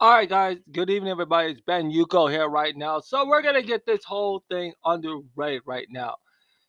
All right, guys. Good evening, everybody. It's Ben Yuko here right now. So we're gonna get this whole thing underway right now.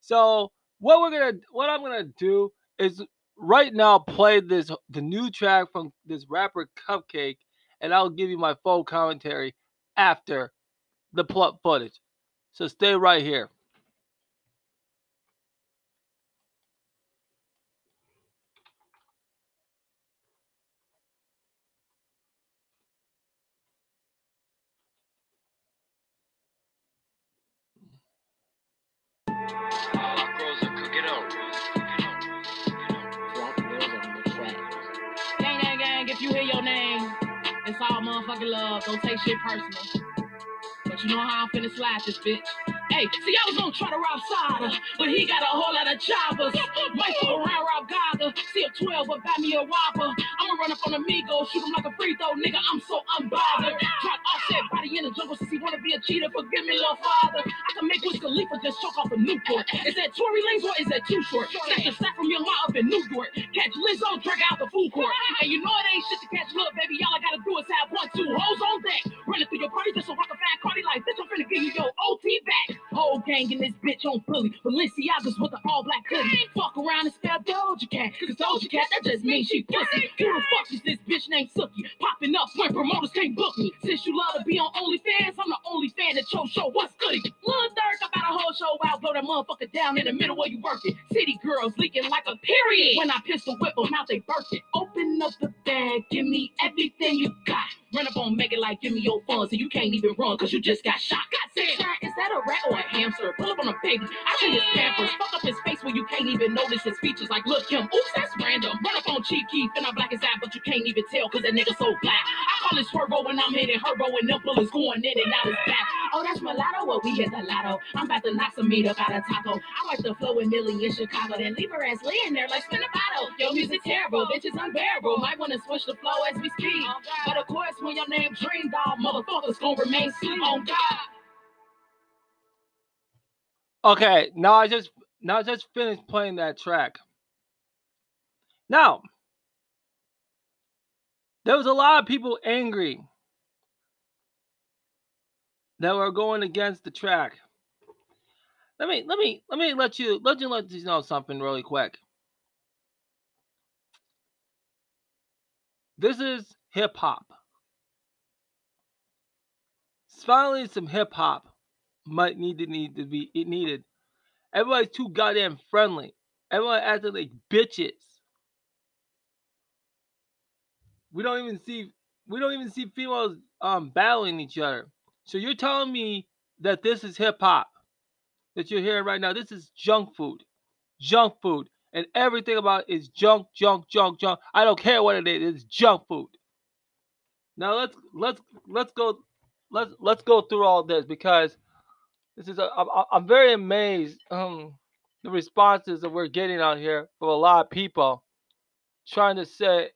So what we're gonna, what I'm gonna do is right now play this the new track from this rapper Cupcakke, and I'll give you my full commentary after the plot footage. So stay right here. Motherfucking love. Don't take shit personal. But you know how I'm finna slide this bitch. Hey, see, I was gonna try to rob Sada, but he got a whole lot of choppers. Might fuck around, rob Gaga. See a 12, but buy me a Whopper. I'ma run up on Amigo, shoot him like a free throw, nigga. I'm so unbothered. Drop offset body in the jungle since he wanna be a cheater. Forgive me, little father. I can make Wiz Khalifa just choke off a Newport. Is that Tory Lanez or is that too short? Snatch a sack from your mom up in New York. Catch Lizzo, drag out the food court. And you know it ain't shit to catch look, baby. All I gotta do is have one, two hoes on deck. Running through your party just so I can find Cardi like bitch. I'm finna give you your OT back. Whole gang in this bitch on fully. Balenciagas with the all black hoodie. Fuck around and spell Doja Cat. Cause Doja Cat, that just means she pussy. Who the fuck is this bitch named Suki? Popping up when promoters can't book me. Since you love to be on OnlyFans, I'm the only fan that your show. What's goody? Lil Durk about a whole show out, blow that motherfucker down in the middle where you working. City girls leaking like a period. When I pistol whip them out, they burst it. Open up the bag, give me everything you got. Run up on Megan like, give me your funds, and you can't even run cause you just got shot. God damn, that a rat or a hamster? Pull up on a baby. I change his pampers. Fuck up his face where you can't even notice his features. Like, look him. Oops, that's random. Run up on Chief Keef, and I black his eye, but you can't even tell cause that nigga so black. I call it Swervo when I'm hitting Herbo, and them bullets going in and out his back. Oh, that's Mulatto. Well, we hit the lotto. I'm about to knock some meat up out of taco. I wipe the flow with Millie in Chicago, then leave her ass laying there like spin a bottle. Yo, music terrible, Bitch bitches unbearable. Might wanna switch the flow as we speak. But of course, when your name DreamDoll, motherfuckers gonna remain sleep on oh, God. Okay, now I just now I just finished playing that track. Now, there was a lot of people angry that were going against the track. Let me let me let me let you let you let you know something really quick. This is hip hop. Finally, some hip hop might need to need to be it needed. Everybody's too goddamn friendly. Everyone acting like bitches. We don't even see we don't even see females um battling each other. So you're telling me that this is hip hop that you're hearing right now. This is junk food. Junk food. And everything about it is junk, junk, junk, junk. I don't care what it is, it's junk food. Now let's let's let's go let's let's go through all this because this is I'm very amazed um the responses that we're getting out here from a lot of people trying to say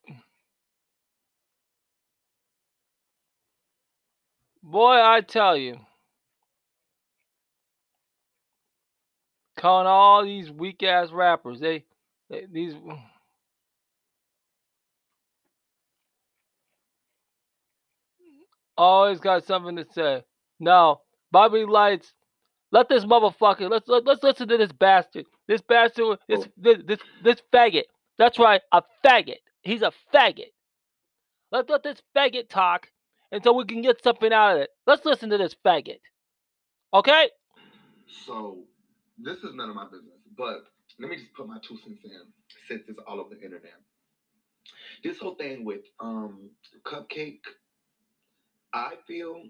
boy i tell you. Calling all these weak ass rappers they, they these always got something to say. Now, bobby lights let this motherfucker let's let, let's listen to this bastard. This bastard this this this, this faggot. That's right a faggot. He's a faggot. Let's let this faggot talk until we can get something out of it. Let's listen to this faggot. Okay? So this is none of my business, but let me just put my two cents in since it's all over the internet. This whole thing with um Cupcakke, I feel,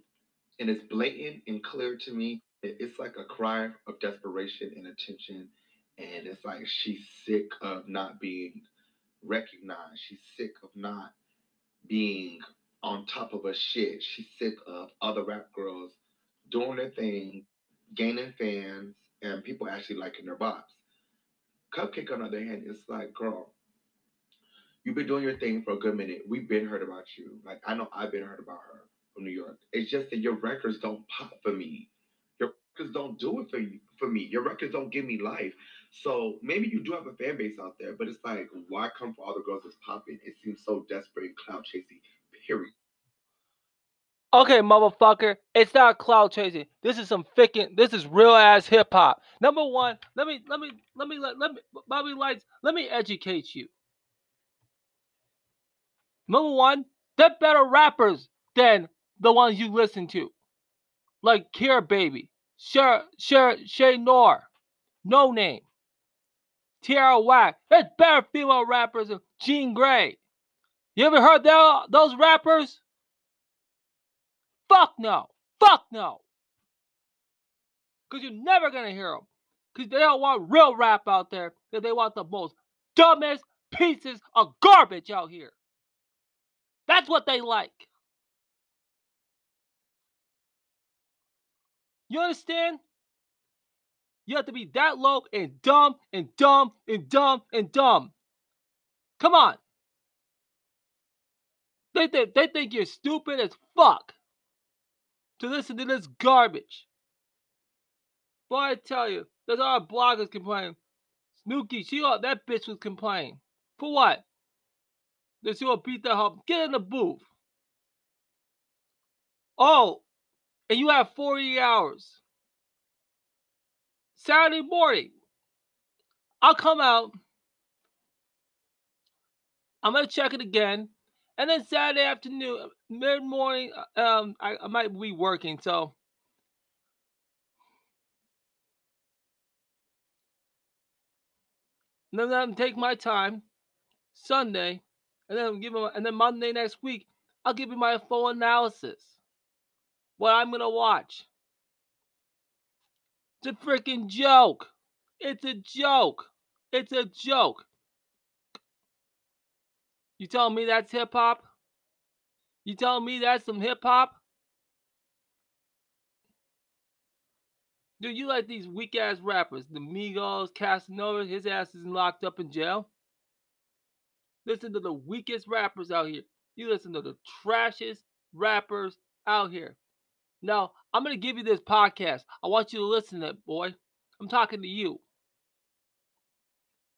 and it's blatant and clear to me. It- It's like a cry of desperation and attention, and it's like she's sick of not being recognized. She's sick of not being on top of her shit. She's sick of other rap girls doing their thing, gaining fans, and people actually liking their bops. Cupcakke, on the other hand, it's like, girl, you've been doing your thing for a good minute. We've been heard about you. Like, I know I've been heard about her from New York. It's just that your records don't pop for me. Records don't do it for you, for me. Your records don't give me life. So maybe you do have a fan base out there, but it's like, why come for all the girls that's popping? It seems so desperate and cloud chasing. Period. Okay, motherfucker, it's not cloud chasing. This is some ficking. This is real ass hip hop. Number one, let me let me let me let, let me Bobby Lights. Let me educate you. Number one, they're better rappers than the ones you listen to, like Care Baby, Sher Sher Shay Nor, Noname, Tierra Whack. There's better female rappers than Jean Grae. You ever heard that, those rappers? Fuck no. Fuck no. Because you're never going to hear them. Because they don't want real rap out there. Because they want the most dumbest pieces of garbage out here. That's what they like. You understand? You have to be that low and dumb and dumb and dumb and dumb. Come on. They, they, they think you're stupid as fuck to listen to this garbage. Boy, I tell you, there's all bloggers complaining. Snooki, she that bitch was complaining. For what? That she will beat the hell. Get in the booth. Oh, and you have 40 hours. Saturday morning, I'll come out. I'm gonna check it again. And then Saturday afternoon, mid morning, uh, um, I, I might be working, so and then I'm take my time Sunday, and then give them, and then Monday next week, I'll give you my full analysis. What I'm gonna watch. It's a freaking joke. It's a joke. It's a joke. You telling me that's hip hop? You telling me that's some hip hop? Dude, you like these weak ass rappers, the Migos, Casanova, his ass is locked up in jail. Listen to the weakest rappers out here. You listen to the trashiest rappers out here. Now, I'm going to give you this podcast. I want you to listen to it, boy. I'm talking to you.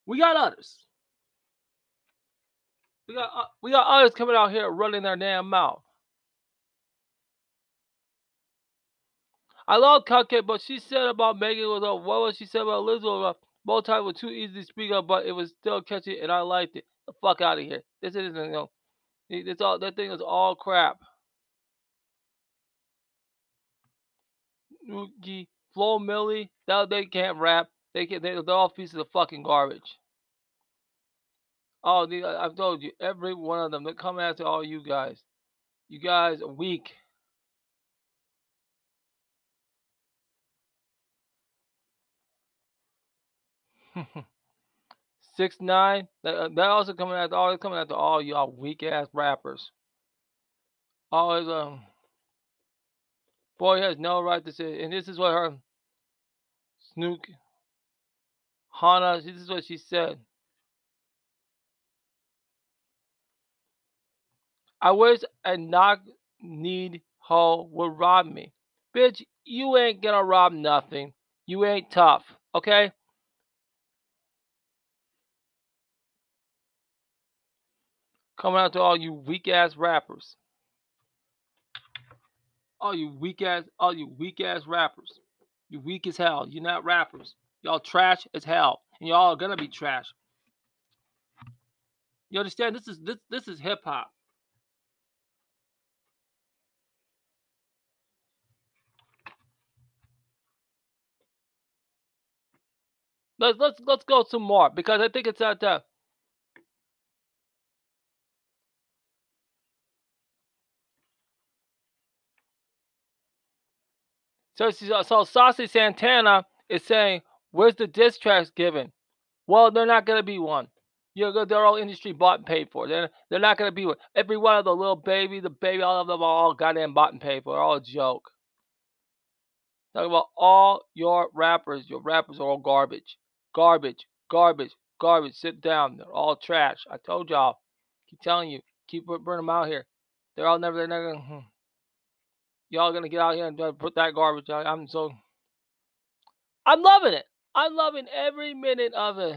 We got others. We got uh, we got others coming out here running their damn mouth. I love Cupcakke, but she said about Megan was a what was she said about Liz was both times were too easy to speak up, but it was still catchy and I liked it. The fuck out of here. This isn't you know, it's all that thing is all crap. Nuki, Flo Milli, that they can't rap. They can they, they're all pieces of fucking garbage. Oh, the, I've told you, every one of them that come after all you guys. You guys are weak. Six nine. That, uh, that also coming after all. Coming after all y'all weak ass rappers. Always um. Boy has no right to say, and this is what her Snook Hana. This is what she said. I wish a knock need hoe would rob me. Bitch, you ain't gonna rob nothing. You ain't tough, okay? Coming out to all you weak ass rappers. All you weak ass, all you weak ass rappers. You weak as hell. You're not rappers. Y'all trash as hell. And y'all are gonna be trash. You understand? This is this this is hip hop. Let's let's let's go some more because I think it's at uh So, so Saucy Santana is saying, "Where's the diss tracks given?" Well, they're not gonna be one. You're, they're all industry bought and paid for. They're they're not gonna be one. Every one of the little baby, the baby, all of them are all goddamn bought and paid for. They're all a joke. Talk about all your rappers. Your rappers are all garbage. Garbage, garbage, garbage. Sit down. They're all trash. I told y'all. Keep telling you. Keep burning them out here. They're all never. They're never. Hmm. Y'all gonna get out here and put that garbage out. I'm so. I'm loving it. I'm loving every minute of it.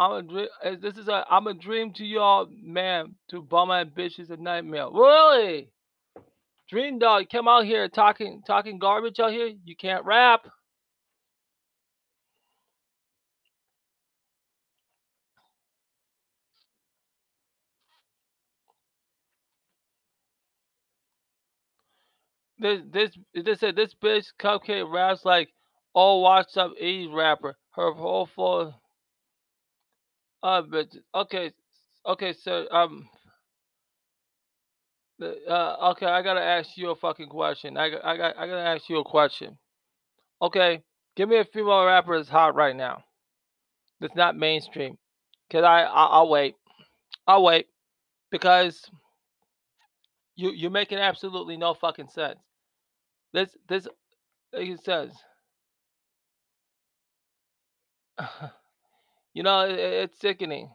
I'm a dream. Eh, this is a. I'm a dream to y'all, man. To bum and bitches a nightmare. Really? Dream Dog, come out here talking talking garbage out here. You can't rap. This this this said this bitch Cupcakke raps like all washed up 80s rapper. Her whole full uh bitch. Okay, okay, so um uh, okay, I gotta ask you a fucking question. I, I, got, I gotta ask you a question. Okay, give me a female rapper that's hot right now. That's not mainstream. Cause I, I I'll wait. I'll wait because you you're making absolutely no fucking sense. This this it says. you know it, it's sickening.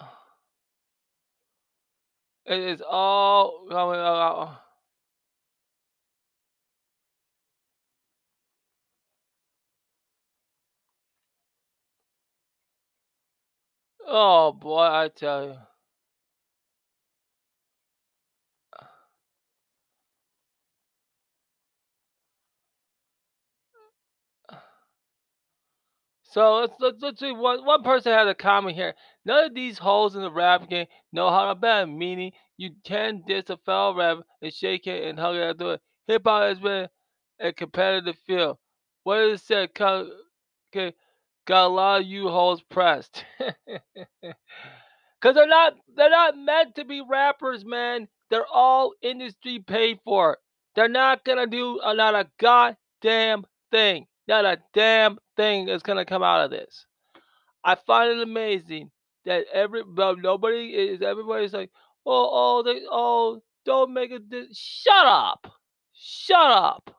It is all going out. Oh boy, I tell you. So let's let's let's see. One one person had a comment here. None of these holes in the rap game know how to bat. Meaning you can diss a fellow rapper and shake it and hug it do it. Hip hop has been a competitive field. What is it said? Okay, got a lot of you hoes pressed. Cause they're not they're not meant to be rappers, man. They're all industry paid for. They're not gonna do a, not a goddamn thing. Not a damn thing is gonna come out of this. I find it amazing that every but nobody is everybody's like, oh oh they oh don't make it this shut up. Shut up.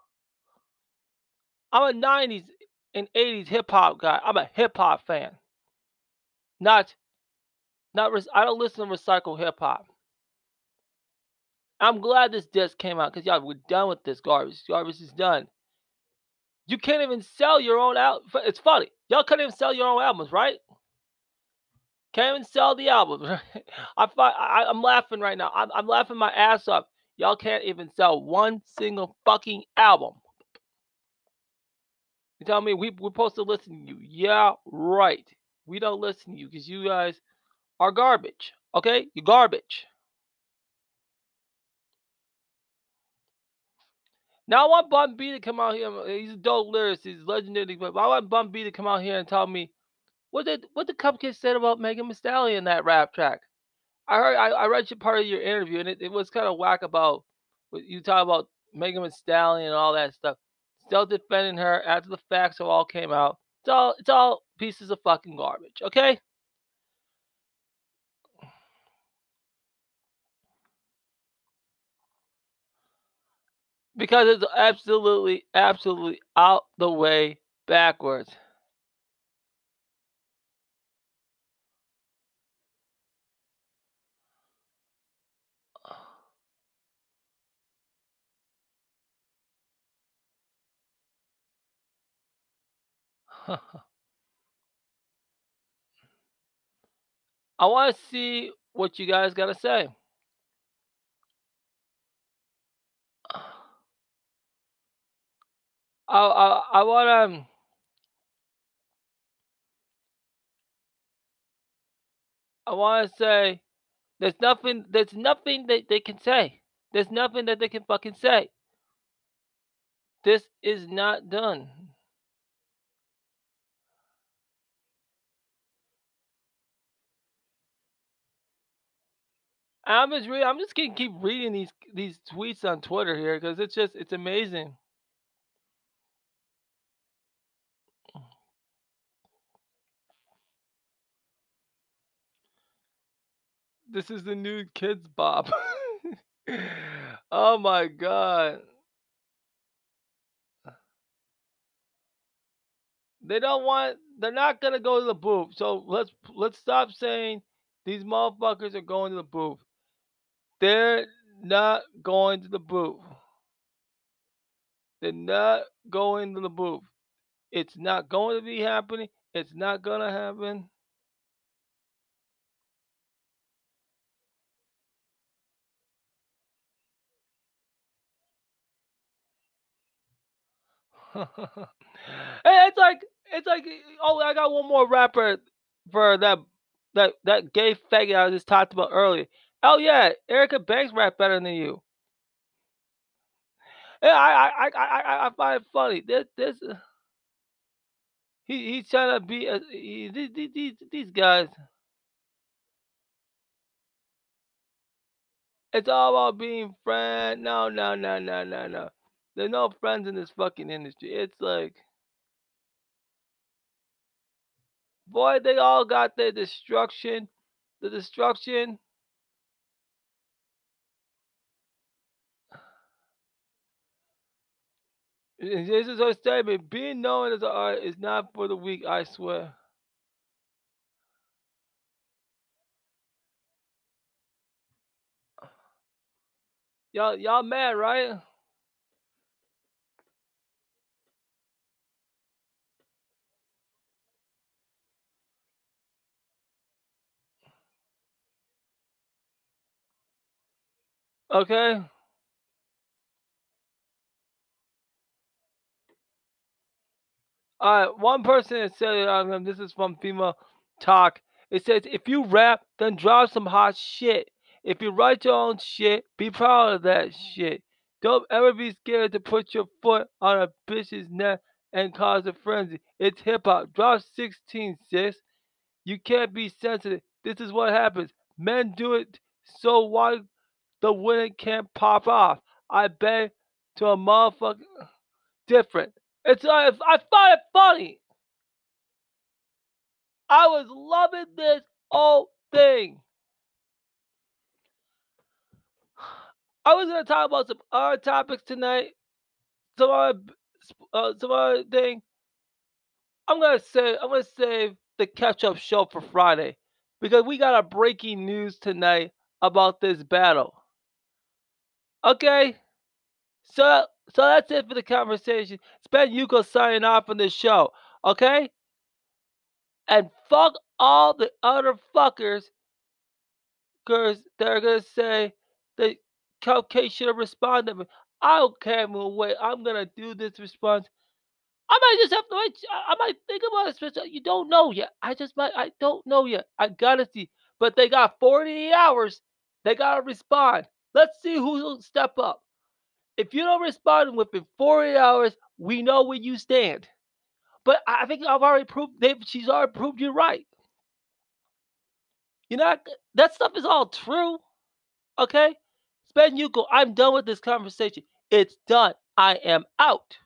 I'm a 90s and 80s hip hop guy. I'm a hip hop fan. Not not I don't listen to recycled hip hop. I'm glad this disc came out because y'all we're done with this garbage. Garbage is done. You can't even sell your own album. It's funny. Y'all couldn't even sell your own albums, right? Can't even sell the albums. I, I I'm laughing right now. I'm, I'm laughing my ass off. Y'all can't even sell one single fucking album. You tell me we, we're supposed to listen to you. Yeah, right. We don't listen to you because you guys are garbage. Okay? You're garbage. Now I want Bun B to come out here. Uh, he's a dope lyricist. He's legendary. But I want Bun B to come out here and tell me what did what the Cupcakke said about Megan Thee Stallion in that rap track. I heard I, I read your part of your interview and it, it was kind of whack about what you talk about Megan Thee Stallion and all that stuff. Still defending her after the facts have all came out. It's all it's all pieces of fucking garbage. Okay. Because it's absolutely, absolutely out the way backwards. I want to see what you guys got to say. I I, I want to. Um, I want to say, there's nothing. There's nothing that they can say. There's nothing that they can fucking say. This is not done. I'm just re- I'm just gonna keep reading these these tweets on Twitter here because it's just it's amazing. This is the new Kidz Bop. oh my god. They don't want they're not gonna go to the booth. So let's let's stop saying these motherfuckers are going to the booth. They're not going to the booth. They're not going to the booth. It's not going to be happening. It's not gonna happen. it's like it's like eh, oh I got one more rapper for that that that gay faggot I just talked about earlier. Oh yeah, Erica Banks rap better than you. Yeah, I I I I, I find it funny. This this he he's trying to be a, he, these, these these guys. It's all about being friend. No, no, no, no, no, no. There's no friends in this fucking industry. It's like, boy, they all got their destruction. The destruction. This is her statement. Being known as an artist is not for the weak, I swear. Y'all, y'all mad, right? Okay. All right. One person said, um, this is from Female Talk. It says, if you rap, then drop some hot shit. If you write your own shit, be proud of that shit. Don't ever be scared to put your foot on a bitch's neck and cause a frenzy. It's hip hop. Drop 16, sis. You can't be sensitive. This is what happens. Men do it, so why the winning can't pop off? I bet to a motherfucker different. It's I, I find it funny. I was loving this whole thing. I was gonna talk about some other topics tonight. Some other, uh, some other thing. I'm gonna say I'm gonna save the catch-up show for Friday because we got a breaking news tonight about this battle. Okay, so so that's it for the conversation. It's Ben Yuko signing off on this show. Okay, and fuck all the other fuckers, cause they're gonna say that Cupcakke should have responded. I don't care way. I'm gonna do this response. I might just have to wait. I might think about it. You don't know yet. I just might. I don't know yet. I gotta see. But they got 48 hours. They gotta respond. Let's see who will step up. If you don't respond within 48 hours, we know where you stand. But I think I've already proved. They've, she's already proved you right. You know that stuff is all true. Okay. Ben Yuko, I'm done with this conversation. It's done. I am out.